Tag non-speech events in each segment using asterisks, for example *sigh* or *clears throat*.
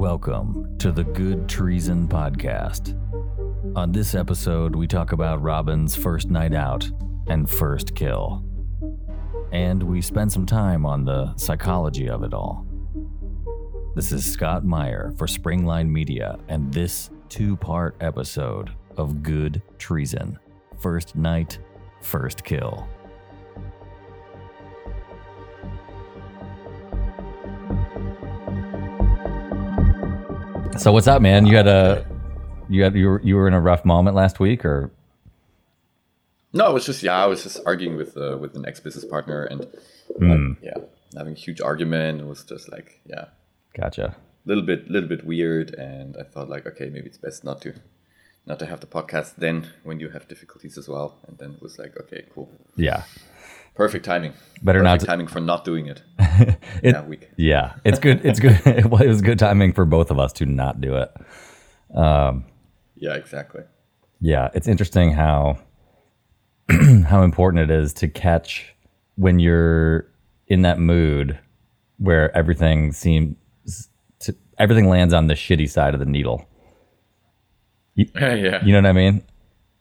Welcome to the Good Treason Podcast. On this episode, we talk about Robin's first night out and first kill. And we spend some time on the psychology of it all. This is Scott Meyer for Springline Media, and this two part episode of Good Treason First Night, First Kill. So what's up, man? You had a you had you were, you were in a rough moment last week, or No, it was just yeah, I was just arguing with uh, with an ex business partner and like, yeah, having a huge argument. It was just like yeah, gotcha? little bit little bit weird, and I thought like okay, maybe it's best not to not to have the podcast then when you have difficulties as well. And then it was like okay, cool, Yeah, perfect timing, Better perfect not to- timing for not doing it *laughs* it, that week. yeah, it's good. It's good. *laughs* it was good timing for both of us to not do it. Um, yeah, exactly. Yeah, it's interesting how *clears throat* how important it is to catch when you're in that mood where everything seems to everything lands on the shitty side of the needle. *laughs* yeah, You know what I mean?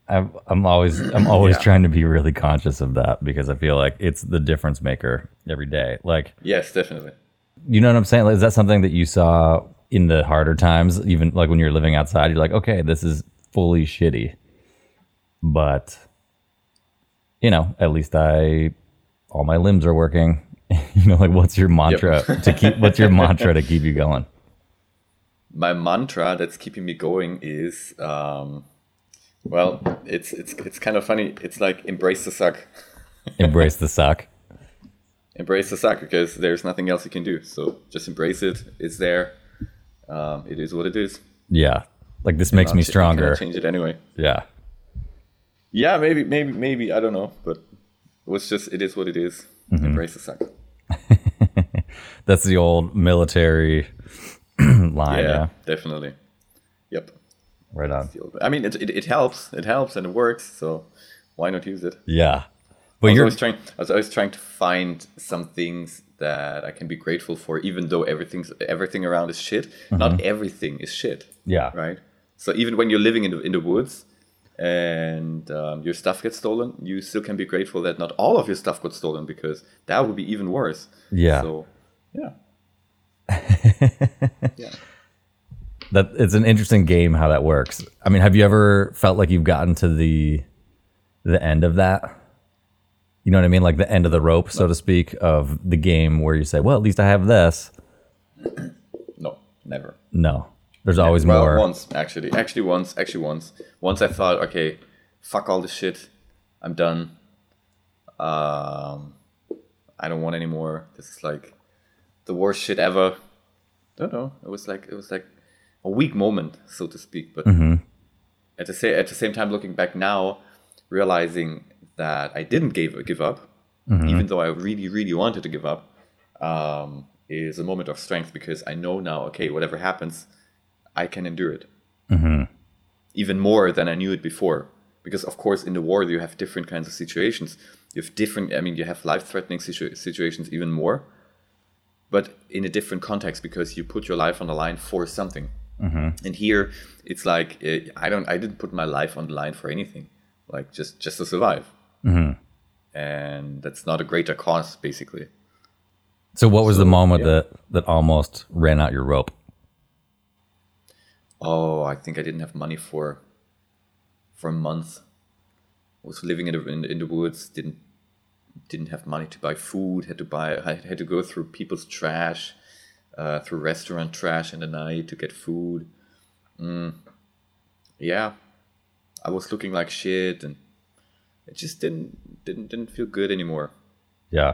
I'm, I'm always I'm always Yeah. trying to be really conscious of that because I feel like it's the difference maker every day. Like, yes, definitely. you know what I'm saying? Like, is that something that you saw in the harder times, even like when you're living outside? You're like, okay, this is fully shitty, but you know, at least I all my limbs are working. *laughs* you know, like what's your mantra to keep? What's your mantra to keep you going? *laughs* my mantra that's keeping me going is um, well it's it's it's kind of funny it's like embrace the suck *laughs* Embrace the suck. embrace the suck because there's nothing else you can do so just embrace it it's there um, it is what it is Yeah, like this makes me stronger. change it anyway Yeah. yeah maybe maybe maybe i don't know but it was just it is what it is. Mm-hmm. embrace the suck *laughs* That's the old military *clears throat* line. yeah, Yeah. definitely yep Right on. i mean it, it, it helps it helps and it works so why not use it Yeah. I But was, you're always trying, I was always trying to find some things that I can be grateful for, even though everything's everything around is shit. Not everything is shit, Mm-hmm. yeah. right? So even when you're living in the in the woods and um, your stuff gets stolen, you still can be grateful that not all of your stuff got stolen because that would be even worse. Yeah. So yeah. *laughs* yeah. That it's an interesting game how that works. I mean, have you ever felt like you've gotten to the the end of that? You know what I mean? Like the end of the rope, so to speak, of the game where you say, "Well, at least I have this." *clears throat* No, never. No, there's always Well, more. once actually, actually once, actually once. Once I thought, okay, fuck all this shit, I'm done. Um, I don't want any more. This is like the worst shit ever. Don't know. It was like it was like a weak moment, so to speak. But mm-hmm. at the same at the same time, looking back now, realizing that I didn't give give up, mm-hmm. even though I really really wanted to give up, um, is a moment of strength because I know now. Okay, whatever happens, I can endure it. Mm-hmm. Even more than I knew it before. Because of course, in the war you have different kinds of situations. You have different. I mean, you have life-threatening situ- situations even more, but in a different context because you put your life on the line for something. Mm-hmm. And here, it's like I don't. I didn't put my life on the line for anything. Like just just to survive. Mm-hmm. And that's not a greater cause, basically. so, what was the moment yeah. that that almost ran out your rope? Oh, I think I didn't have money for for a month. I was living in the in, in the woods. Didn't didn't have money to buy food. Had to buy. I had to go through people's trash, uh, through restaurant trash in the night to get food. Mm. Yeah, I was looking like shit, and it just didn't didn't didn't feel good anymore. Yeah,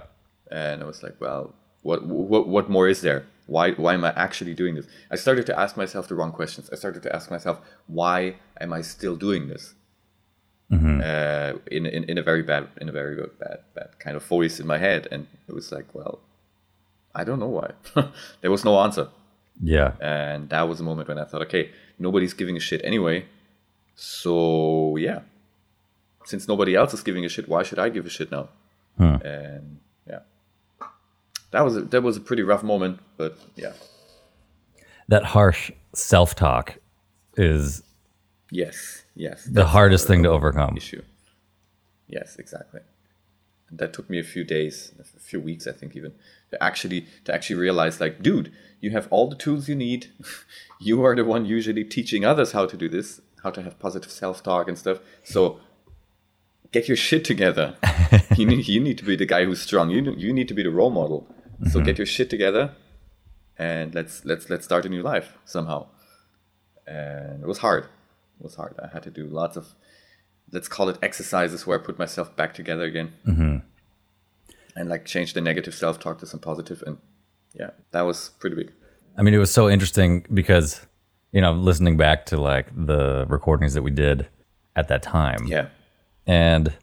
and I was like, well, what what what more is there? Why why am I actually doing this? I started to ask myself the wrong questions. I started to ask myself, why am I still doing this? Uh, in, in in a very bad in a very bad bad kind of voice in my head, and it was like, well, I don't know why. *laughs* there was no answer, yeah, and that was a moment when I thought, okay, nobody's giving a shit anyway, so yeah. Since nobody else is giving a shit, why should I give a shit now? Hmm. And yeah, that was a, that was a pretty rough moment, but yeah, that harsh self-talk is Yes, yes. the hardest thing to overcome. issue. Yes, exactly. And that took me a few days, a few weeks, I think, even to actually to actually realize, like, dude, you have all the tools you need. *laughs* you are the one usually teaching others how to do this, how to have positive self-talk and stuff. So get your shit together. *laughs* you need you need to be the guy who's strong. You you need to be the role model. So mm-hmm. get your shit together, and let's let's let's start a new life somehow. And it was hard. It was hard. I had to do lots of let's call it exercises where I put myself back together again, mm-hmm. And like change the negative self talk to some. And yeah, that was pretty big. I mean, it was so interesting because, you know, listening back to like the recordings that we did at that time. Yeah, And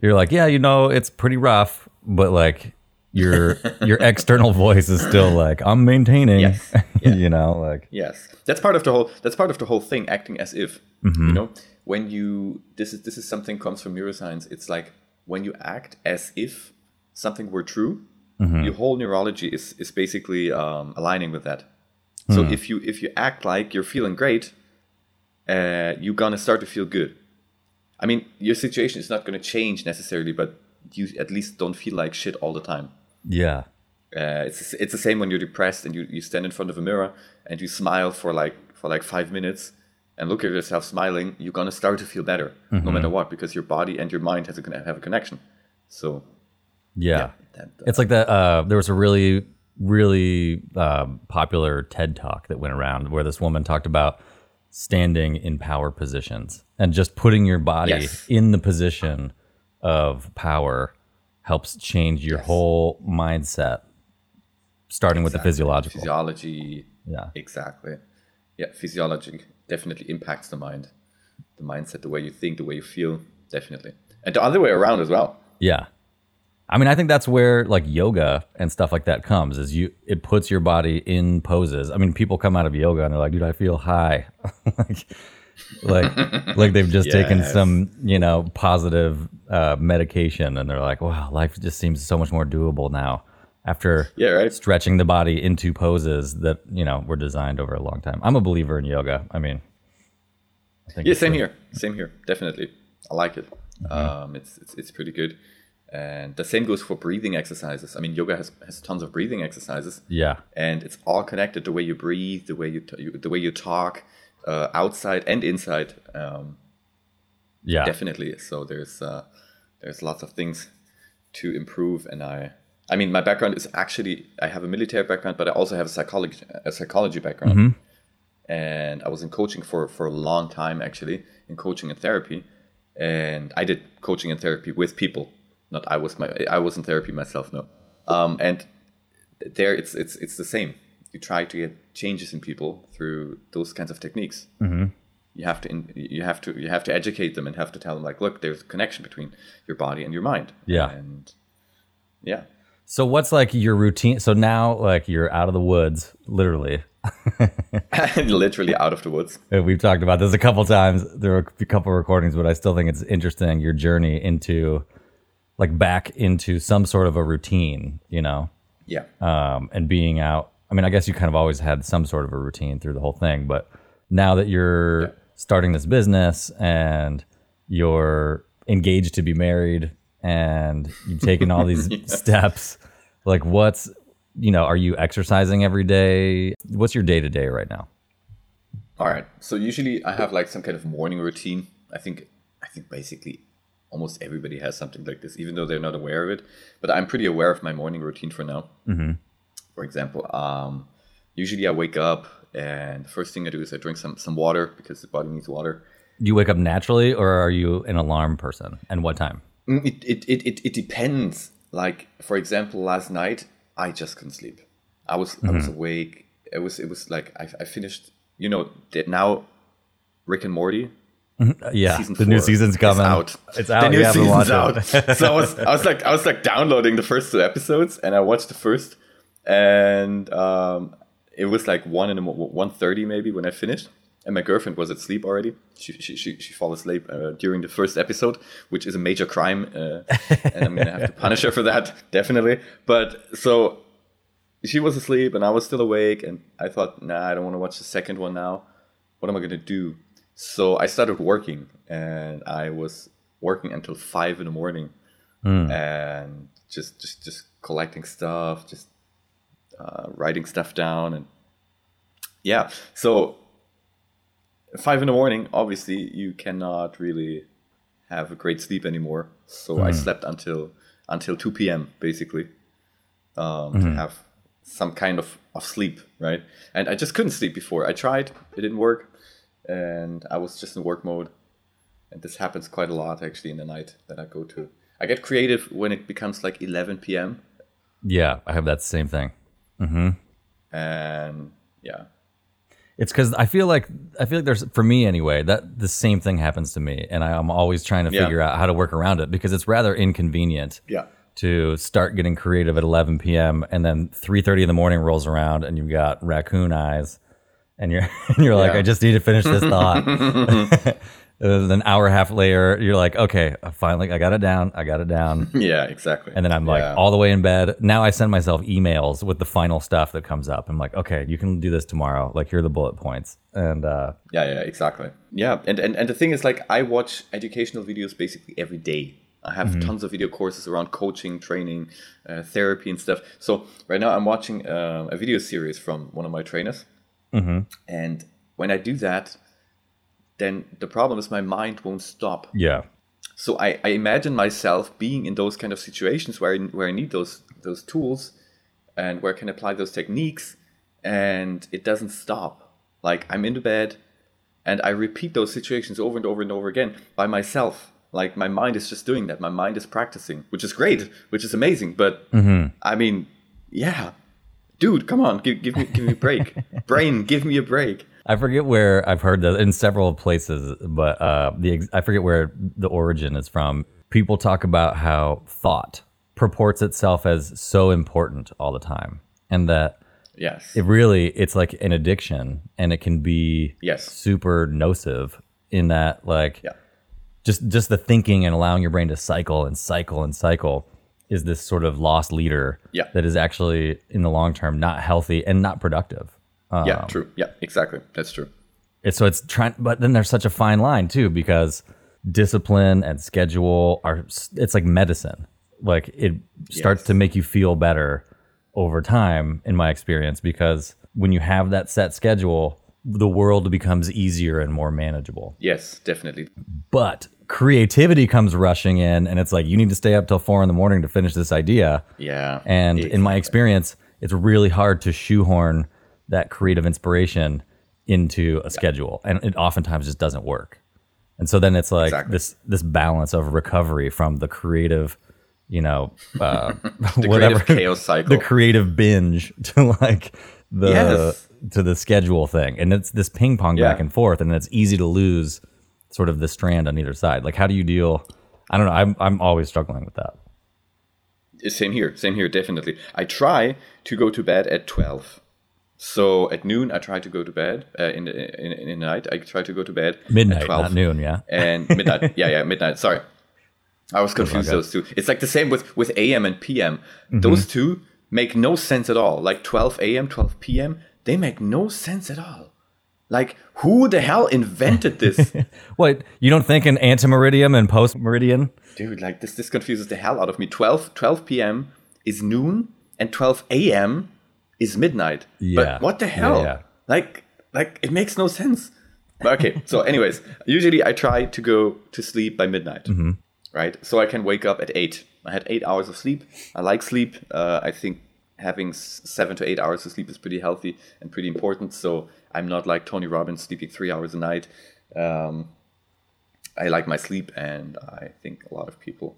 you're like, yeah, you know, it's pretty rough, but like your *laughs* your external voice is still like, I'm maintaining. Yes. *laughs* Yeah. you know, like Yes, that's part of the whole. That's part of the whole thing. Acting as if you mm-hmm. know when you this is this is something comes from neuroscience. It's like when you act as if something were true, your whole neurology is is basically um, aligning with that. So if you if you act like you're feeling great, uh, you're gonna start to feel good. I mean, your situation is not gonna change necessarily, but you at least don't feel like shit all the time. yeah. Uh, it's it's the same when you're depressed and you, you stand in front of a mirror and you smile for like for like five minutes and look at yourself smiling. You're gonna start to feel better no matter what because your body and your mind has a have a connection. So Yeah. that, uh, It's like that. Uh, there was a really, really um, popular TED talk that went around where this woman talked about standing in power positions and just putting your body Yes. in the position of power helps change your Yes. whole mindset, starting with the physiological. physiology. Yeah. exactly. Yeah, physiology definitely impacts the mind, the mindset, the way you think, the way you feel, definitely, and the other way around as well. Yeah. I mean, I think that's where like yoga and stuff like that comes is you it puts your body in poses. I mean, people come out of yoga and they're like, dude, I feel high. *laughs* like like like they've just taken some, you know, positive uh, medication and they're like, wow, life just seems so much more doable now after Yeah, right. stretching the body into poses that, you know, were designed over a long time. I'm a believer in yoga. I mean, I Yeah, same here. Same here. Definitely, I like it. Um, it's, it's it's pretty good, and the same goes for breathing exercises. I mean, yoga has has tons of breathing exercises, Yeah. and it's all connected. The way you breathe, the way you, t- you the way you talk, uh, outside and inside. Um, Yeah. definitely. So there's uh, there's lots of things to improve, and I. I mean, my background is actually I have a military background, but I also have a psychology a psychology background, and I was in coaching for for a long time actually in coaching and therapy, and I did coaching and therapy with people. Not I was my I was in therapy myself, no. Um, and there it's it's it's the same. You try to get changes in people through those kinds of techniques you have to you have to you have to educate them and have to tell them like look there's a connection between your body and your mind Yeah. and yeah So what's like your routine? So now like you're out of the woods, literally. *laughs* literally out of the woods *laughs* We've talked about this a couple times. There were a couple recordings, but I still think it's interesting your journey into like back into some sort of a routine, you know, yeah um, and being out. I mean, I guess you kind of always had some sort of a routine through the whole thing, but now that you're Yeah. starting this business and you're engaged to be married and you've taken all these *laughs* steps, like what's, you know, are you exercising every day? What's your day to day right now? all right so usually i have like some kind of morning routine i think i think basically almost everybody has something like this even though they're not aware of it but i'm pretty aware of my morning routine for now mm-hmm. for example um, usually i wake up and the first thing i do is i drink some some water because the body needs water Do you wake up naturally or are you an alarm person? And what time? Mm, It, it, it, it, it depends. Like for example, last night I just couldn't sleep. I was I was awake. It was it was like I, I finished. You know that now, Rick and Morty. Uh, yeah, Season the new season's coming. out. It's out. The new season's out. it. so I was I was like I was like downloading the first two episodes, and I watched the first, and um, it was like one in the one thirty maybe when I finished. And my girlfriend was asleep already. She she she, she fell asleep uh, during the first episode, which is a major crime, uh, and I'm gonna have to punish her for that definitely. But so she was asleep and I was still awake, and I thought, nah, I don't want to watch the second one now. What am I gonna do? So I started working, and I was working until five in the morning, and just just just collecting stuff, just uh, writing stuff down, and yeah. So five in the morning, obviously, you cannot really have a great sleep anymore. So I slept until until two p.m. basically um, to have some kind of, of sleep, right? And I just couldn't sleep before. I tried, it didn't work, and I was just in work mode. And this happens quite a lot actually in the night that I go to. I get creative when it becomes like 11 p.m. Yeah, I have that same thing. Mm-hmm. and yeah, It's because I feel like I feel like there's for me anyway that the same thing happens to me, and I, I'm always trying to Yeah. figure out how to work around it because it's rather inconvenient yeah, to start getting creative at 11 p.m. and then 3:30 in the morning rolls around and you've got raccoon eyes, and you're *laughs* and you're like, Yeah. I just need to finish this thought. *laughs* *laughs* An hour and a half later, you're like, okay, finally I got it down, I got it down. yeah, exactly. And then I'm like Yeah. all the way in bed. Now I send myself emails with the final stuff that comes up. I'm like, okay, you can do this tomorrow. Like here are the bullet points. And uh, Yeah, yeah, exactly. Yeah, and, and, and the thing is, like, I watch educational videos basically every day. I have tons of video courses around coaching, training, uh, therapy, and stuff. So right now, I'm watching um, a video series from one of my trainers, Mm-hmm. and when I do that, then the problem is my mind won't stop. yeah, So I, I imagine myself being in those kind of situations where I, where I need those those tools and where I can apply those techniques and it doesn't stop. Like I'm in the bed and I repeat those situations over and over and over again by myself. Like my mind is just doing that. My mind is practicing, which is great, which is amazing. But mm-hmm. I mean, yeah, dude, come on, give, give me give me a break. *laughs* Brain, give me a break. I forget where I've heard that in several places, but uh, the ex- I forget where the origin is from. People talk about how thought purports itself as so important all the time, and that Yes. it really it's like an addiction, and it can be Yes. super nocive in that like Yeah. just just the thinking and allowing your brain to cycle and cycle and cycle is this sort of loss leader Yeah. that is actually in the long term not healthy and not productive. Um, yeah, true. Yeah, exactly. That's true. it's, so it's trying, but then there's such a fine line too because discipline and schedule are it's like medicine. Like it starts Yes. to make you feel better over time, in my experience, because when you have that set schedule, the world becomes easier and more manageable. Yes, definitely. But creativity comes rushing in, and it's like you need to stay up till four in the morning to finish this idea. Yeah. And in my experience, it's really hard to shoehorn that creative inspiration into a schedule, and it oftentimes just doesn't work. And so then it's like Exactly. this this balance of recovery from the creative, you know, uh, *laughs* the *laughs* whatever creative chaos cycle. the creative binge *laughs* to like the Yes. to the schedule thing, and it's this ping pong Yeah. back and forth, and it's easy to lose sort of the strand on either side. Like, how do you deal? I don't know. I'm I'm always struggling with that. Same here. Same here. Definitely. I try to go to bed at twelve. So at noon, I try to go to bed. Uh, in, the, in in the night, I try to go to bed Midnight, at 12. not noon. Yeah. and midnight. *laughs* yeah, yeah, midnight. Sorry, I was confused those two. It's like the same with with AM and PM. Mm-hmm. Those two make no sense at all. Like 12 AM, 12 PM, they make no sense at all. Like who the hell invented this, *laughs* What you don't think an antemeridium and post meridian? dude? Like this this confuses the hell out of me. 12 12 PM is noon and 12 AM is midnight. Yeah. But what the hell? yeah. Like like it makes no sense. But okay, so *laughs* anyways, usually I try to go to sleep by midnight. Mm-hmm. right? So I can wake up at eight. I had eight hours of sleep. I like sleep. Uh, I think having seven to eight hours of sleep is pretty healthy and pretty important. So I'm not like Tony Robbins sleeping three hours a night. Um, I like my sleep, and I think a lot of people,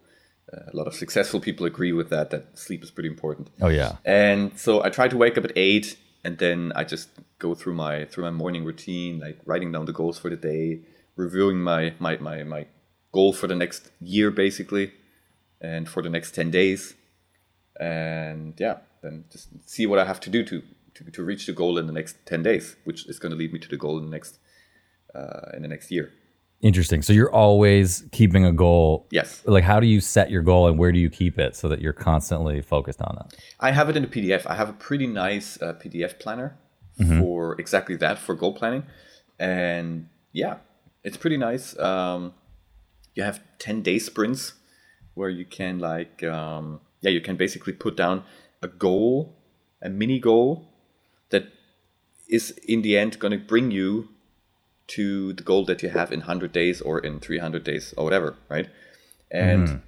uh, a lot of successful people agree with that. That sleep is pretty important. Oh yeah. And so I try to wake up at eight, and then I just go through my through my morning routine, like writing down the goals for the day, reviewing my my my, my goal for the next year, basically, and for the next ten days, and yeah, then just see what I have to do to to, to reach the goal in the next ten days, which is going to lead me to the goal in the next uh, in the next year. Interesting. So you're always keeping a goal. Yes. Like, how do you set your goal and where do you keep it so that you're constantly focused on it? I have it in a PDF. I have a pretty nice uh, PDF planner for exactly that for goal planning, and yeah, it's pretty nice. Um, you have ten day sprints where you can like um, yeah you can basically put down a goal, a mini goal that is in the end going to bring you to the goal that you have in 100 days or in 300 days or whatever, right? And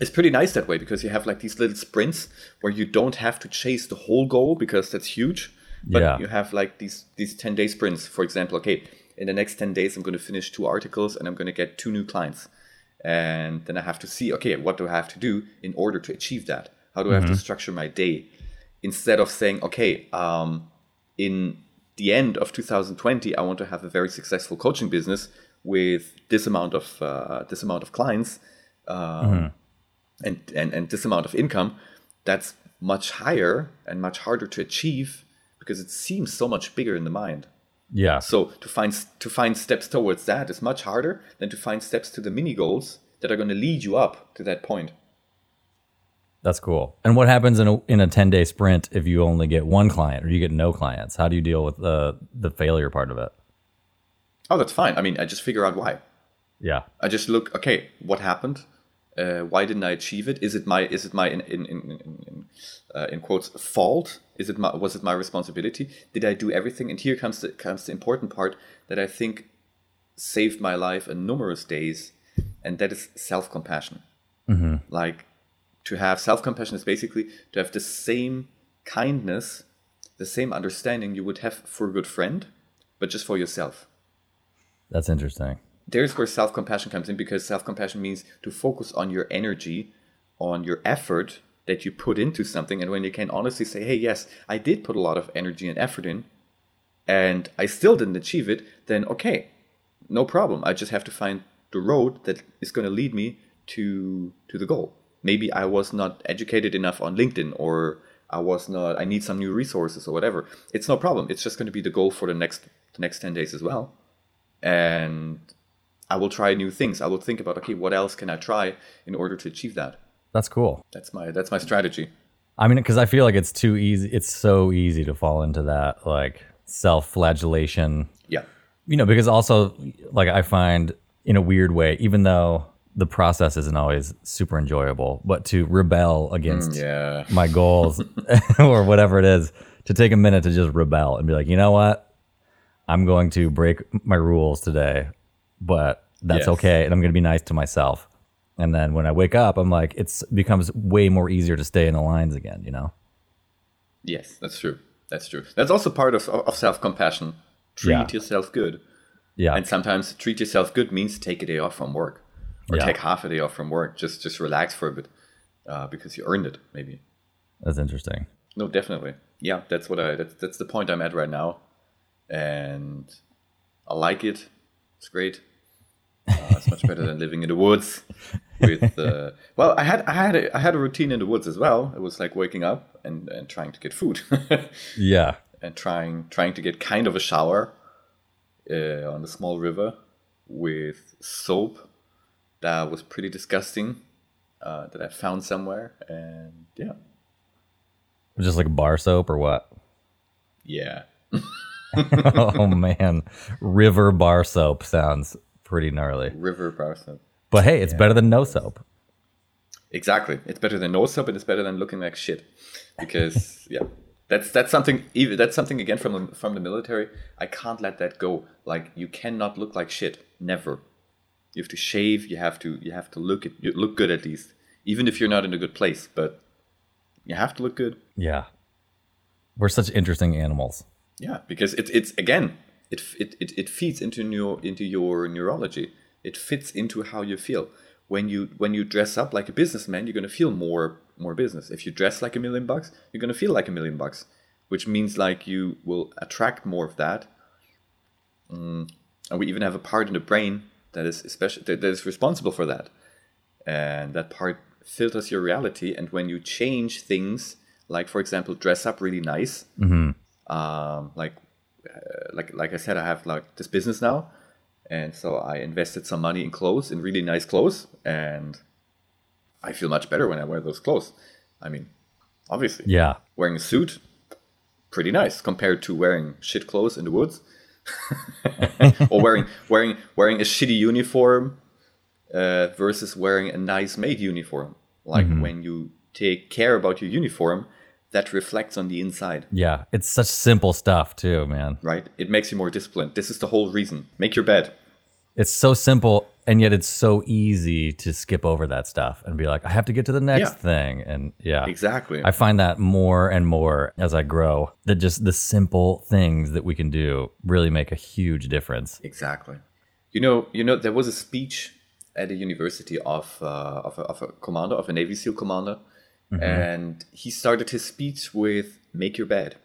it's pretty nice that way because you have like these little sprints where you don't have to chase the whole goal because that's huge. But Yeah. you have like these these 10 day sprints. For example, okay, in the next 10 days I'm going to finish two articles and I'm going to get two new clients. And then I have to see, okay, what do I have to do in order to achieve that? How do I have to structure my day? Instead of saying, okay, um, in the end of 2020, I want to have a very successful coaching business with this amount of uh, this amount of clients um, and, and and this amount of income. That's much higher and much harder to achieve because it seems so much bigger in the mind. Yeah. So to find to find steps towards that is much harder than to find steps to the mini goals that are going to lead you up to that point. That's cool. And what happens in a in a ten day sprint if you only get one client or you get no clients? How do you deal with the the failure part of it? Oh, that's fine. I mean, I just figure out why. Yeah. I just look, okay, what happened? Uh, why didn't I achieve it? Is it my is it my in in in in, in, uh, in quotes fault? Is it my was it my responsibility? Did I do everything? And here comes the comes the important part that I think saved my life in numerous days, and that is self compassion. Like to have self compassion is basically to have the same kindness, the same understanding you would have for a good friend, but just for yourself That's interesting. there's where self compassion comes in because self compassion means to focus on your energy, on your effort that you put into something. And when you can honestly say, hey, yes, I did put a lot of energy and effort in, and I still didn't achieve it, then okay, no problem. I just have to find the road that is going to lead me to to the goal. Maybe I was not educated enough on LinkedIn or I was not I need some new resources or whatever. It's no problem. It's just going to be the goal for the next the next 10 days as well. And I will try new things. I will think about okay, what else can I try in order to achieve that? That's cool. That's my that's my strategy. I mean, because I feel like it's too easy. It's so easy to fall into that like self flagellation. Yeah. You know, because also like I find in a weird way, even though the process isn't always super enjoyable, but to rebel mm, against Yeah. my goals *laughs* *laughs* or whatever it is, to take a minute to just rebel and be like, you know what? I'm going to break my rules today, but that's Yes. okay. And I'm going to be nice to myself. And then when I wake up, I'm like, it's becomes way more easier to stay in the lines again, you know? Yes, that's true. That's true. That's also part of, of self compassion. Treat Yeah. yourself good. Yeah. And sometimes treat yourself good means take a day off from work, or Yeah. take half a day off from work. Just just relax for a bit, uh, because you earned it. Maybe. That's interesting. No, definitely. Yeah, that's what I. That's that's the point I'm at right now, and I like it. It's great. Uh, it's much better than living in the woods. *laughs* With uh, well, I had I had a, I had a routine in the woods as well. It was like waking up and, and trying to get food, *laughs* Yeah. and trying trying to get kind of a shower uh, on a small river with soap that was pretty disgusting uh, that I found somewhere, and yeah, Just like bar soap or what? yeah. *laughs* oh man. River bar soap sounds pretty gnarly. river bar soap. But hey, it's better than no soap. Exactly, it's better than no soap, and it's better than looking like shit. Because *laughs* yeah, that's that's something. Even that's something again from from the military. I can't let that go. Like you cannot look like shit. Never. You have to shave. You have to you have to look it. You look good at least, even if you're not in a good place. But you have to look good. Yeah. We're such interesting animals. Yeah, because it's it's again, it it, it, it feeds into your into your neurology. It fits into how you feel. When you when you dress up like a businessman, you're gonna feel more more business. If you dress like a million bucks, you're gonna feel like a million bucks, which means like you will attract more of that. Mm, and we even have a part in the brain that is especially that, is responsible for that, and that part filters your reality. And when you change things, like for example, dress up really nice, um, like uh, like like I said, I have like this business now, and so I invested some money in clothes, in really nice clothes, and I feel much better when I wear those clothes. I mean, obviously, Yeah. wearing a suit, pretty nice compared to wearing shit clothes in the woods, *laughs* or wearing wearing wearing a shitty uniform uh, versus wearing a nice made uniform. Like when you take care about your uniform, that reflects on the inside, Yeah. It's such simple stuff too, man. right? It makes you more disciplined. This is the whole reason. Make your bed. It's so simple and yet it's so easy to skip over that stuff and be like, I have to get to the next Yeah. thing. And yeah. Exactly. I find that more and more as I grow that just the simple things that we can do really make a huge difference. Exactly. You know, you know, there was a speech at a university of uh, of, a, of a commander of a Navy SEAL commander, and he started his speech with "Make your bed,"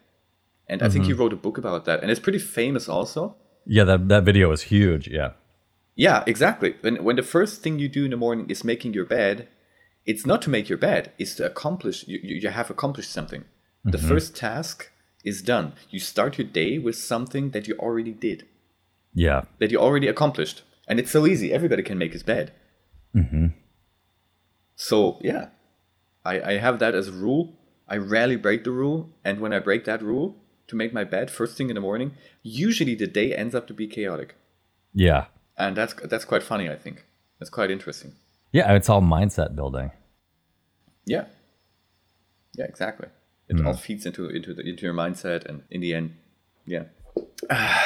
and I think he wrote a book about that, and it's pretty famous also. Yeah, that, that video was huge. Yeah. Yeah, exactly. When when the first thing you do in the morning is making your bed, it's not to make your bed; it's to accomplish. You you have accomplished something. The mm-hmm. first task is done. You start your day with something that you already did. Yeah. that you already accomplished. And it's so easy. Everybody can make his bed. Mm-hmm. So, yeah, I, I have that as a rule. I rarely break the rule. And when I break that rule to make my bed first thing in the morning, usually the day ends up to be chaotic. Yeah. And that's, that's quite funny, I think. That's quite interesting. Yeah. It's all mindset building. Yeah. Yeah, exactly. It hmm. all feeds into into the, into your mindset, and in the end, yeah. *sighs*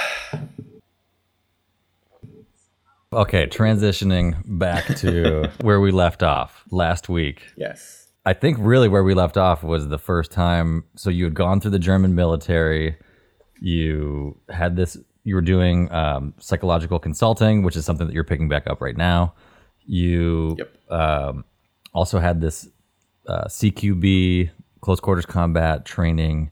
Okay. Transitioning back to *laughs* where we left off last week. Yes. I think really where we left off was the first time. So you had gone through the German military. You had this. You were doing um, psychological consulting, which is something that you're picking back up right now. You Yep. um, also had this uh, CQB close quarters combat training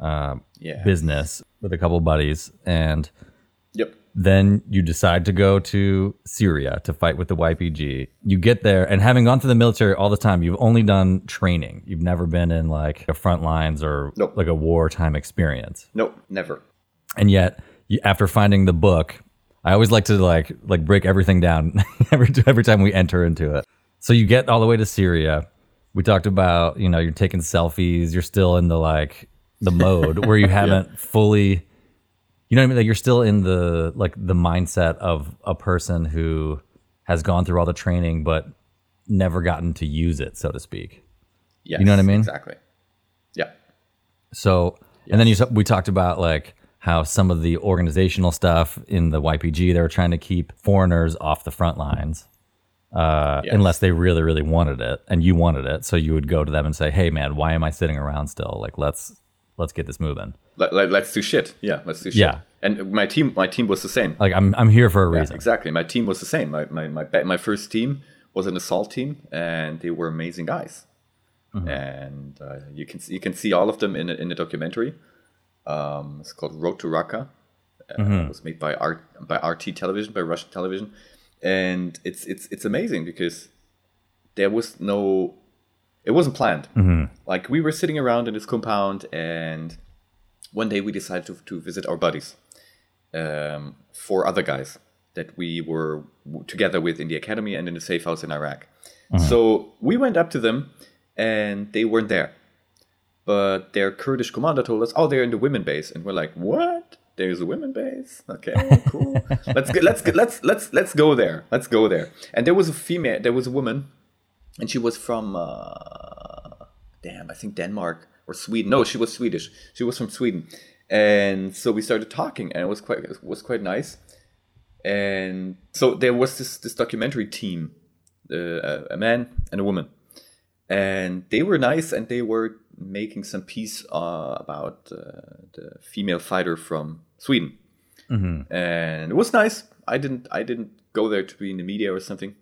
Yeah. business with a couple buddies, and Yep. then you decide to go to Syria to fight with the YPG. You get there, and having gone through the military all the time, you've only done training. You've never been in like a front lines or Nope. like a wartime experience. No, never. And yet, after finding the book, I always like to like like break everything down *laughs* every every time we enter into it. So you get all the way to Syria. We talked about you know you're taking selfies. You're still in the like the mode where you *laughs* haven't fully, you know what I mean. Like you're still in the like the mindset of a person who has gone through all the training but never gotten to use it, so to speak. Yes, You know what I mean? Exactly. Yeah. So, and then you we talked about like how some of the organizational stuff in the YPG they were trying to keep foreigners off the front lines, uh, Yes. unless they really really wanted it, and you wanted it. So you would go to them and say, "Hey, man, why am I sitting around still? Like, let's let's get this moving." Let, let, let's do shit. Yeah, let's do shit. Yeah. And my team, my team was the same. Like, I'm I'm here for a Yeah, reason. exactly. My team was the same. My my my, my first team was an assault team, and they were amazing guys. Mm-hmm. And uh, you can see, you can see all of them in a, in the documentary. Um, it's called Road to Raqqa. Uh, Mm-hmm. It was made by R, by RT Television, by Russian television, and it's it's it's amazing because there was no, it wasn't planned. Mm-hmm. Like we were sitting around in this compound, and one day we decided to, to visit our buddies, um, four other guys that we were together with in the academy and in the safe house in Iraq. So we went up to them, and they weren't there. But their Kurdish commander told us, "Oh, they're in the women base," and we're like, "What? There's a women base? Okay, *laughs* cool. let's get, let's get, let's let's let's go there. Let's go there." And there was a female, there was a woman, and she was from, uh, damn, I think Denmark or Sweden. No, she was Swedish. She was from Sweden, and so we started talking, and it was quite it was quite nice. And so there was this this documentary team, uh, a- a man and a woman, and they were nice, and they were making some piece uh, about uh, the female fighter from Sweden, and it was nice. I didn't I didn't go there to be in the media or something.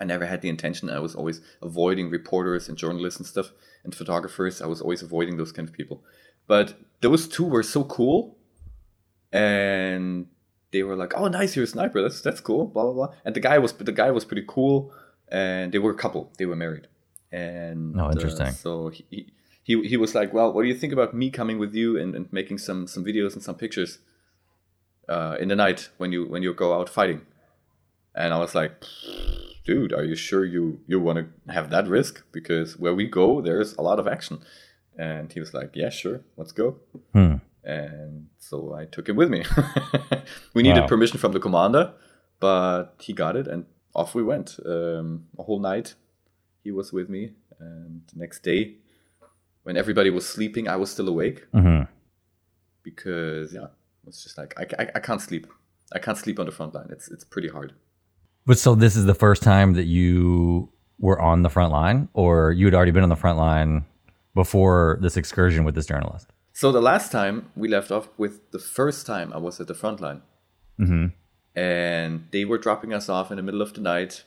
I never had the intention. I was always avoiding reporters and journalists and stuff and photographers. I was always avoiding those kind of people. But those two were so cool, and they were like, "Oh, nice, you're a sniper. That's that's cool." Blah blah blah. And the guy was the guy was pretty cool, and they were a couple. They were married, and Oh, uh, interesting. so he, he he was like, "Well, what do you think about me coming with you and, and making some some videos and some pictures?" uh, in the night when you when you go out fighting. And I was like, dude, are you sure you you want to have that risk? Because where we go, there's a lot of action. And he was like, yeah, sure, let's go. Hmm. And so I took him with me. *laughs* we needed Wow. permission from the commander, but he got it, and off we went. Um, a whole night, he was with me, and next day, when everybody was sleeping, I was still awake hmm because yeah, it was just like I, I, I can't sleep. I can't sleep on the front line. It's it's pretty hard. But so this is the first time that you were on the front line, or you had already been on the front line before this excursion with this journalist? So the last time we left off with the first time I was at the front line, Mm-hmm. and they were dropping us off in the middle of the night.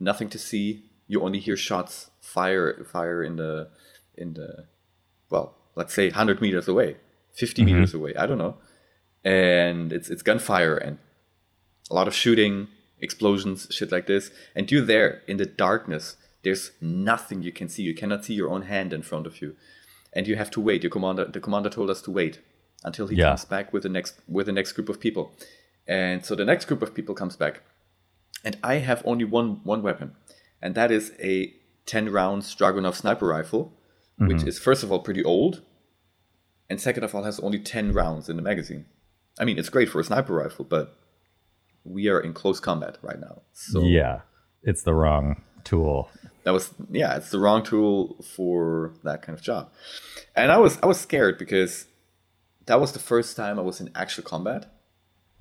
Nothing to see. You only hear shots, fire, fire in the, in the, well, let's say 100 meters away, 50 mm-hmm. meters away. I don't know. And it's it's gunfire and a lot of shooting, explosions, shit like this. And you're there in the darkness. There's nothing you can see. You cannot see your own hand in front of you, and you have to wait. Your commander, the commander told us to wait until he Yeah. comes back with the next with the next group of people. And so the next group of people comes back, and I have only one one weapon, and that is a ten rounds Dragunov sniper rifle, which mm-hmm. is first of all pretty old, and second of all has only ten rounds in the magazine. I mean, it's great for a sniper rifle, but we are in close combat right now. So Yeah, it's the wrong tool. that was yeah, it's the wrong tool for that kind of job. And I was I was scared because that was the first time I was in actual combat.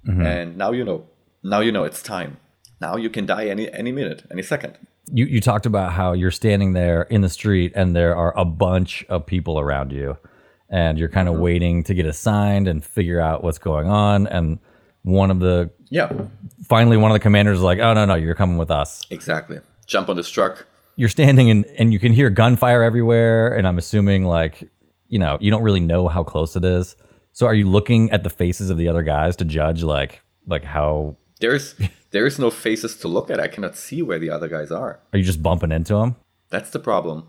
Mm-hmm. And now you know. Now you know it's time. Now you can die any any minute, any second. You you talked about how you're standing there in the street and there are a bunch of people around you, and you're kind of mm-hmm. waiting to get assigned and figure out what's going on. And one of the Yeah, finally one of the commanders is like, "Oh no no, you're coming with us." exactly. Jump on this truck. You're standing and and you can hear gunfire everywhere, and I'm assuming like you know you don't really know how close it is. So are you looking at the faces of the other guys to judge like like how There's there is no faces to look at. I cannot see where the other guys are. are you just bumping into them? That's the problem.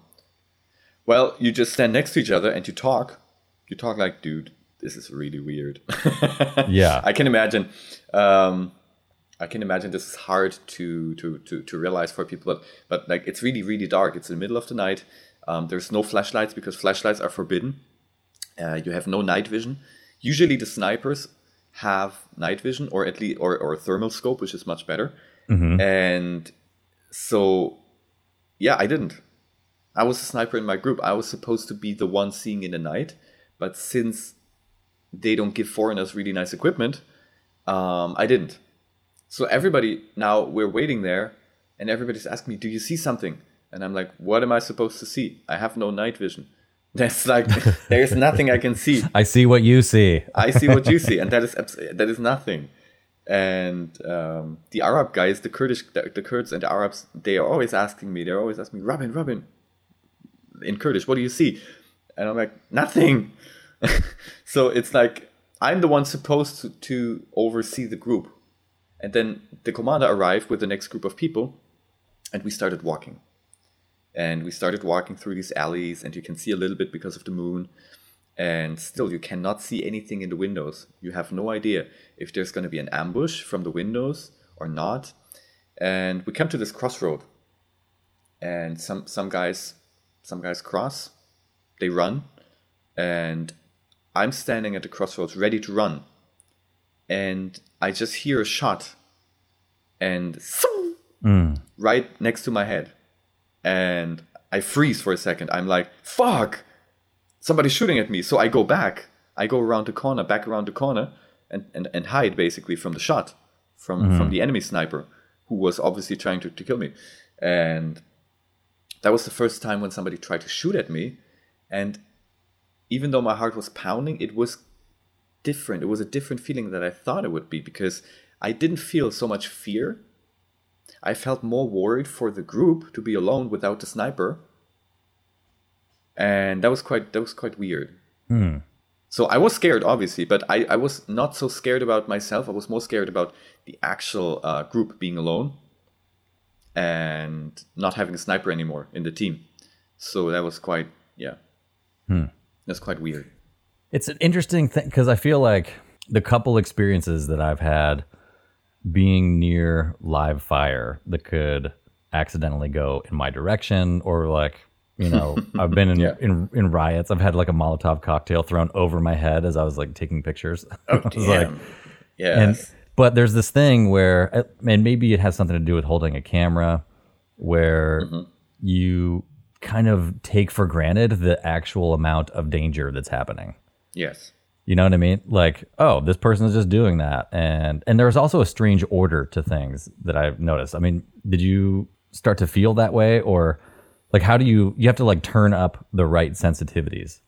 Well, you just stand next to each other and you talk. You talk like, dude, this is really weird. *laughs* Yeah. I can imagine. Um, I can imagine this is hard to to to, to realize for people, but but like it's really really dark. It's in the middle of the night. Um, there's no flashlights because flashlights are forbidden. Uh, you have no night vision. Usually the snipers have night vision or at least or, or thermal scope, which is much better. And so yeah, I didn't. I was a sniper in my group. I was supposed to be the one seeing in the night, but since they don't give foreigners really nice equipment, um, I didn't. So everybody now we're waiting there, and everybody's asking me, "Do you see something?" And I'm like, "What am I supposed to see? I have no night vision. That's like *laughs* there's nothing I can see. *laughs* I see what you see. *laughs* I see what you see, and that is that is nothing." And um, the Arab guys, the Kurdish, the, the Kurds and the Arabs, they are always asking me. They're always asking me, "Robin, Robin," in Kurdish, "What do you see?" And I'm like, "Nothing." so it's like I'm the one supposed to, to oversee the group, and then the commander arrived with the next group of people, and we started walking. And we started walking through these alleys, and you can see a little bit because of the moon. And still, you cannot see anything in the windows. You have no idea if there's going to be an ambush from the windows or not. And we come to this crossroad, and some some guys some guys cross, they run, and I'm standing at the crossroads ready to run, and I just hear a shot, and mm. right next to my head, and I freeze for a second. I'm like, "Fuck!" Somebody's shooting at me. So I go back. I go around the corner, back around the corner, and, and, and hide basically from the shot from from mm-hmm. the enemy sniper, who was obviously trying to, to kill me. And that was the first time when somebody tried to shoot at me. And even though my heart was pounding, it was different. It was a different feeling that I thought it would be because I didn't feel so much fear. I felt more worried for the group to be alone without the sniper. And that was quite that was quite weird. So I was scared, obviously, but I, I was not so scared about myself. I was more scared about the actual uh, group being alone and not having a sniper anymore in the team. So that was quite, yeah, that's quite weird. It's an interesting thing because I feel like the couple experiences that I've had being near live fire that could accidentally go in my direction or like you know *laughs* i've been in, Yeah. in in riots i've had like a molotov cocktail thrown over my head as i was like taking pictures *laughs* Oh, I like- yeah. and but there's this thing where uh, and maybe it has something to do with holding a camera where Mm-hmm. you kind of take for granted the actual amount of danger that's happening yes. You know what I mean? Like, oh, this person is just doing that, and and there's also a strange order to things that I've noticed. I mean, did you start to feel that way, or like how do you you have to like turn up the right sensitivities?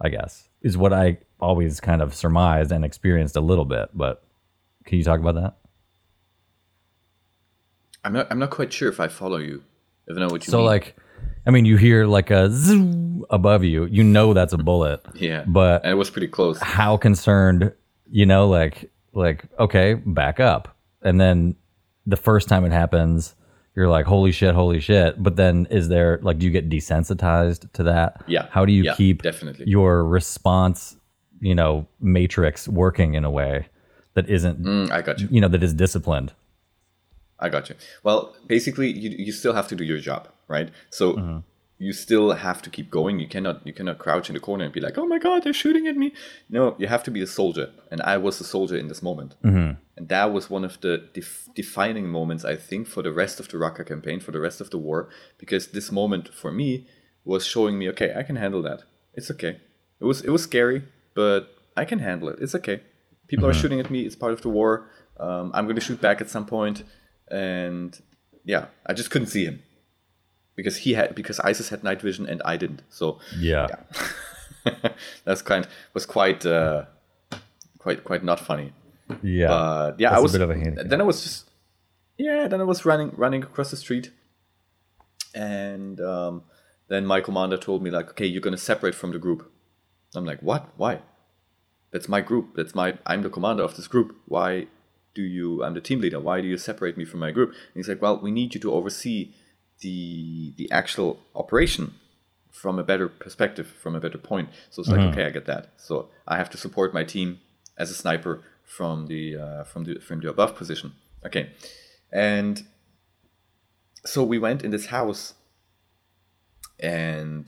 I guess is what I always kind of surmised and experienced a little bit. But can you talk about that? I'm not. I'm not quite sure if I follow you. If I know what you So mean. like, I mean, you hear like a zoo above you, you know that's a bullet. yeah. but and it was pretty close. how concerned you know like like okay back up and then the first time it happens you're like holy shit holy shit but then is there like do you get desensitized to that Yeah. how do you Yeah, keep definitely. your response you know matrix working in a way that isn't Mm, I got you. you know that is disciplined I got you. Well, basically, you you still have to do your job, right? So Mm-hmm. you still have to keep going. You cannot you cannot crouch in the corner and be like, "Oh my God, they're shooting at me." No, you have to be a soldier, and I was a soldier in this moment, mm-hmm. and that was one of the def- defining moments I think for the rest of the Raqqa campaign, for the rest of the war, because this moment for me was showing me, okay, I can handle that. It's okay. It was it was scary, but I can handle it. It's okay. People are shooting at me. It's part of the war. Um, I'm going to shoot back at some point, and yeah, I just couldn't see him because he had because ISIS had night vision and I didn't. So yeah, *laughs* that's kind was quite uh, quite quite not funny. yeah But yeah, I a was bit of a handicap. then I was just yeah, then I was running running across the street, and um, then my commander told me like, okay, you're gonna separate from the group. I'm like, what? Why? That's my group. That's my. I'm the commander of this group. Why do you? I'm the team leader. Why do you separate me from my group? And he's like, well, we need you to oversee the the actual operation from a better perspective, from a better point. So it's like, okay, I get that. So I have to support my team as a sniper from the uh, from the from the above position. Okay, and so we went in this house, and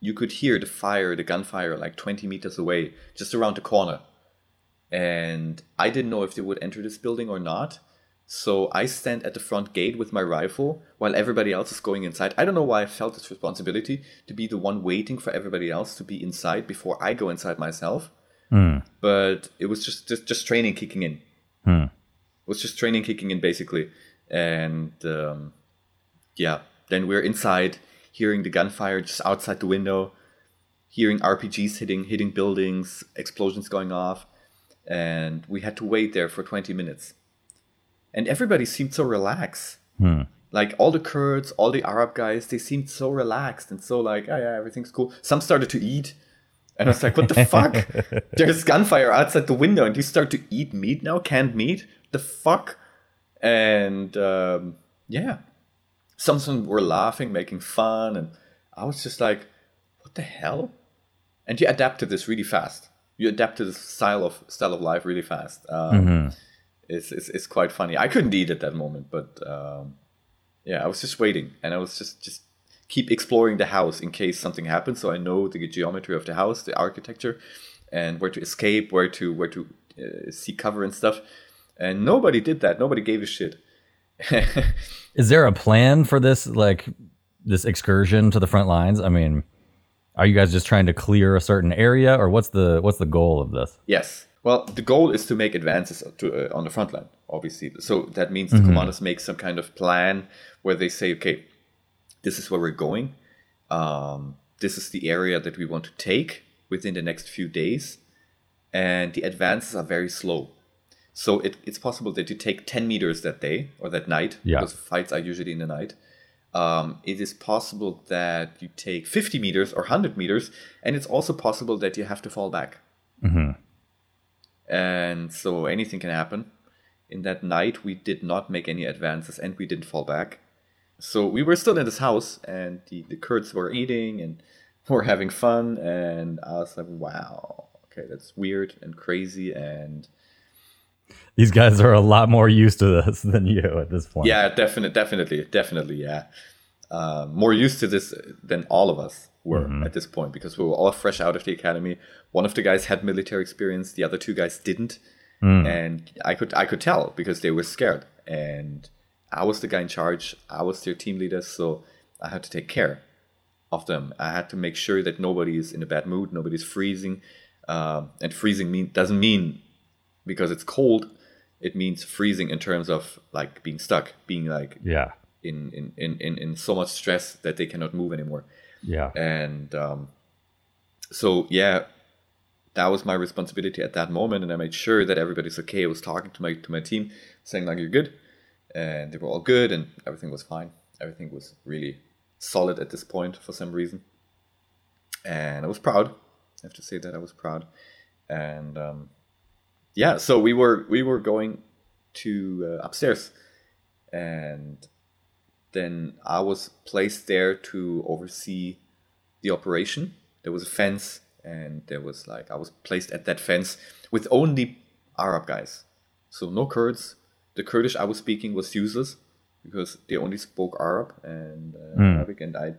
you could hear the fire, the gunfire, like twenty meters away, just around the corner. And I didn't know if they would enter this building or not. So I stand at the front gate with my rifle while everybody else is going inside. I don't know why I felt this responsibility to be the one waiting for everybody else to be inside before I go inside myself. But it was just, just just training kicking in. It was just training kicking in basically, and um, yeah. Then we're inside, hearing the gunfire just outside the window, hearing RPGs hitting hitting buildings, explosions going off, and we had to wait there for 20 minutes. And everybody seemed so relaxed. Like all the Kurds, all the Arab guys, they seemed so relaxed and so like, oh yeah, everything's cool. Some started to eat. And I was like, what the fuck? *laughs* There's gunfire outside the window and you start to eat meat now? Canned meat? The fuck? And um, yeah. Some of them were laughing, making fun. And I was just like, what the hell? And you adapt to this really fast. You adapt to this style of style of life really fast. Um, it's, it's it's quite funny. I couldn't eat at that moment, but um, yeah, I was just waiting, and I was just just keep exploring the house in case something happens, so I know the geometry of the house, the architecture, and where to escape, where to where to uh, see cover and stuff. And nobody did that. Nobody gave a shit. *laughs* Is there a plan for this, like this excursion to the front lines? I mean, are you guys just trying to clear a certain area, or what's the what's the goal of this? Yes. Well, the goal is to make advances to, uh, on the front line, obviously. So that means the commanders make some kind of plan where they say, okay, this is where we're going. Um, this is the area that we want to take within the next few days. And the advances are very slow. So it, it's possible that you take 10 meters that day or that night, Yeah. because fights are usually in the night. Um, it is possible that you take 50 meters or 100 meters, and it's also possible that you have to fall back and so anything can happen. In that night, we did not make any advances and we didn't fall back. So we were still in this house, and the, the Kurds were eating and *laughs* were having fun. And I was like, wow, okay, that's weird and crazy and these guys are a lot more used to this *laughs* than you at this point. Yeah, definitely, definitely, definitely, yeah. Uh, more used to this than all of us were mm-hmm. at this point because we were all fresh out of the academy. One of the guys had military experience, the other two guys didn't, mm. and I could I could tell because they were scared. And I was the guy in charge. I was their team leader, so I had to take care of them. I had to make sure that nobody is in a bad mood, nobody's freezing, uh, and freezing mean doesn't mean because it's cold. It means freezing in terms of like being stuck, being like yeah in in in in, in so much stress that they cannot move anymore. Yeah, and um, so yeah, that was my responsibility at that moment, and I made sure that everybody's okay. I was talking to my to my team, saying like you're good, and they were all good, and everything was fine. Everything was really solid at this point for some reason, and I was proud. I have to say that I was proud, and um, yeah, so we were we were going to uh, upstairs, and then I was placed there to oversee the operation. There was a fence, and there was like I was placed at that fence with only Arab guys, so no Kurds. The Kurdish I was speaking was useless because they only spoke Arab and uh, mm. Arabic, and I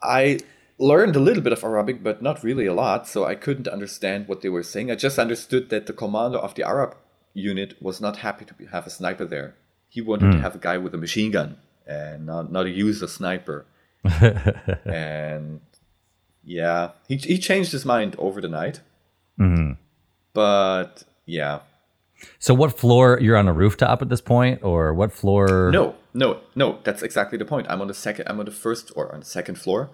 I learned a little bit of Arabic, but not really a lot, so I couldn't understand what they were saying. I just understood that the commander of the Arab unit was not happy to be, have a sniper there. He wanted mm. to hmm. have a guy with a machine gun and not, not use a user sniper. *laughs* and yeah, he, he changed his mind over the night. Mm-hmm. But yeah. So what floor? You're on a rooftop at this point, or what floor? No, no, no. That's exactly the point. I'm on the second. I'm on the first or on the second floor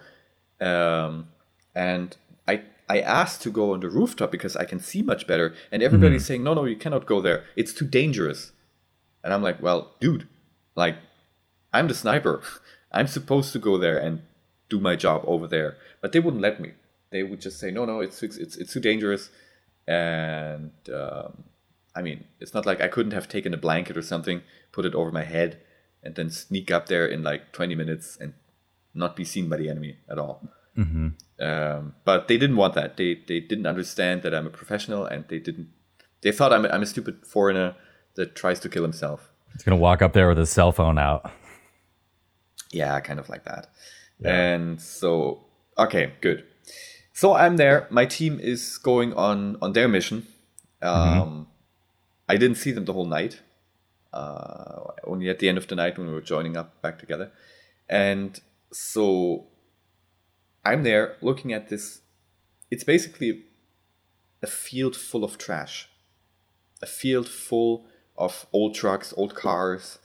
um, and I I asked to go on the rooftop because I can see much better, and everybody's mm. saying, "No, no, you cannot go there. It's too dangerous." And I'm like, "Well, dude, like, I'm the sniper. *laughs* I'm supposed to go there and do my job over there." But they wouldn't let me. They would just say, "No, no, it's it's it's too dangerous." And um, I mean, it's not like I couldn't have taken a blanket or something, put it over my head, and then sneak up there in like 20 minutes and not be seen by the enemy at all. Mm-hmm. Um, but they didn't want that. They they didn't understand that I'm a professional, and they didn't. They thought I'm a, I'm a stupid foreigner that tries to kill himself. He's gonna walk up there with his cell phone out. Yeah, kind of like that. Yeah. And so, okay, good. So I'm there. My team is going on on their mission. Mm-hmm. Um, mm-hmm. I didn't see them the whole night. Uh, only at the end of the night when we were joining up back together. And so I'm there looking at this. It's basically a field full of trash, a field full of old trucks, old cars,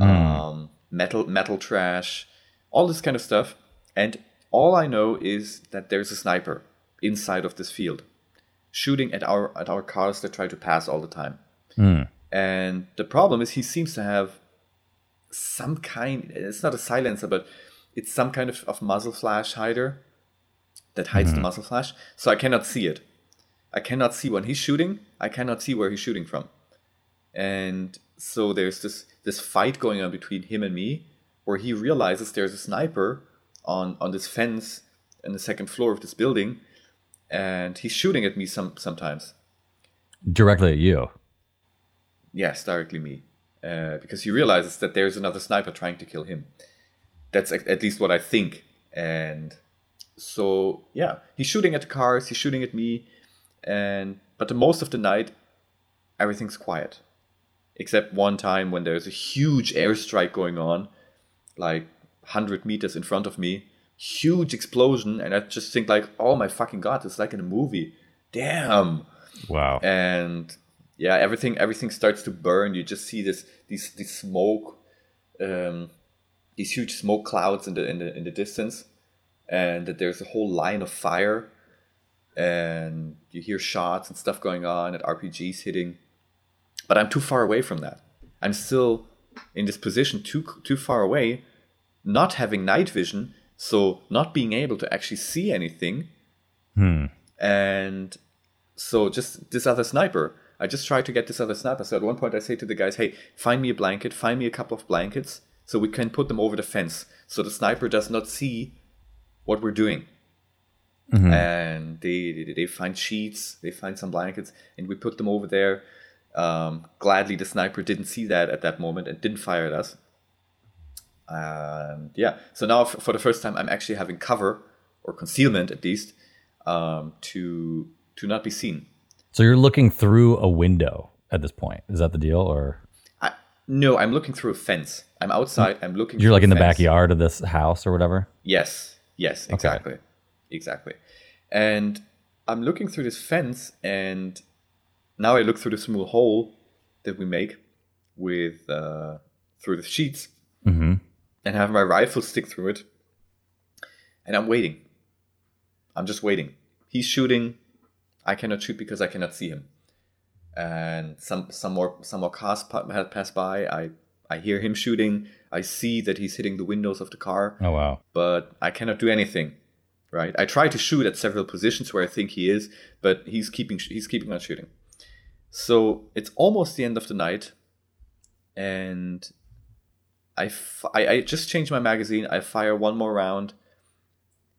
mm. um, metal metal trash, all this kind of stuff. And all I know is that there's a sniper inside of this field, shooting at our at our cars that try to pass all the time. Mm. And the problem is he seems to have some kind. It's not a silencer, but it's some kind of, of muzzle flash hider that hides mm-hmm. the muzzle flash. So I cannot see it. I cannot see when he's shooting. I cannot see where he's shooting from. And so there's this this fight going on between him and me, where he realizes there's a sniper on on this fence in the second floor of this building, and he's shooting at me some sometimes. Directly at you. Yes, directly me, uh, because he realizes that there's another sniper trying to kill him. That's at least what I think. And so yeah, he's shooting at the cars, he's shooting at me, and but the most of the night, everything's quiet, except one time when there's a huge airstrike going on, like hundred meters in front of me, huge explosion, and I just think like, oh my fucking god, it's like in a movie. Damn. Wow. And yeah, everything everything starts to burn. You just see this these this smoke. Um, these huge smoke clouds in the in the in the distance, and that there's a whole line of fire, and you hear shots and stuff going on and RPGs hitting, but I'm too far away from that. I'm still in this position too too far away, not having night vision, so not being able to actually see anything, hmm. and so just this other sniper. I just tried to get this other sniper. So at one point I say to the guys, "Hey, find me a blanket. Find me a couple of blankets." So we can put them over the fence so the sniper does not see what we're doing. and they, they they find sheets, they find some blankets, and we put them over there. Um, gladly, the sniper didn't see that at that moment and didn't fire at us. And yeah, so now f- for the first time, I'm actually having cover or concealment at least um, to to not be seen. So you're looking through a window at this point. Is that the deal, or I, no, I'm looking through a fence. I'm outside. I'm looking. you're like in the fence. backyard of this house or whatever? Yes, yes, exactly, exactly. And I'm looking through this fence, and now I look through the small hole that we make with uh, through the sheets, Mm-hmm. and have my rifle stick through it, and I'm waiting. I'm just waiting. He's shooting. I cannot shoot because I cannot see him. And some some more some more cars pa- had passed by. I I hear him shooting. I see that he's hitting the windows of the car Oh wow. but I cannot do anything. Right? I try to shoot at several positions where I think he is, but he's keeping he's keeping on shooting. So it's almost the end of the night, and I, f- I I just changed my magazine. I fire one more round,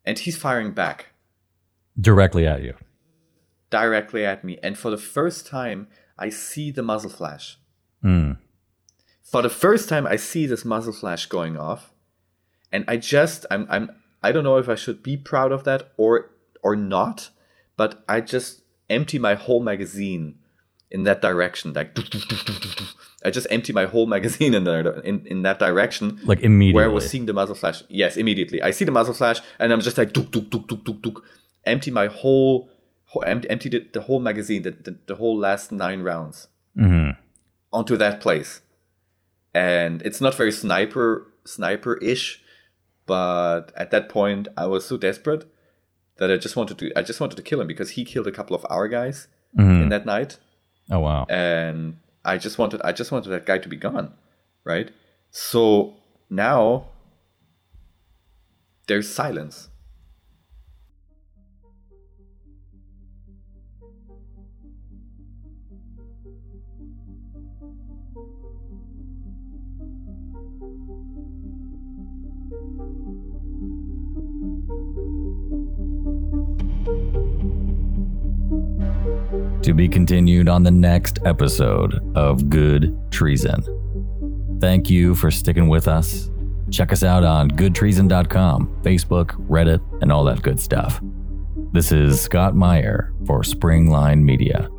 and he's firing back Directly at you. directly at me. And for the first time, I see the muzzle flash. Mm. For the first time I see this muzzle flash going off, and I just I'm I'm I don't know if I should be proud of that or or not, but I just empty my whole magazine in that direction. Like *laughs* I just empty my whole magazine in there in, in that direction. Like immediately. Where I was seeing the muzzle flash. Yes, immediately. I see the muzzle flash and I'm just like duk duk duk duk duk duk. Empty my whole, whole empty, empty the, the whole magazine, the, the, the whole last nine rounds Mhm. onto that place. And it's not very sniper sniper ish, but at that point I was so desperate that I just wanted to I just wanted to kill him because he killed a couple of our guys Mhm. in that night, Oh wow. and I just wanted I just wanted that guy to be gone, right? So now there's silence. To be continued on the next episode of Good Treason. Thank you for sticking with us. Check us out on goodtreason.com, Facebook, Reddit, and all that good stuff. This is Scott Meyer for Springline Media.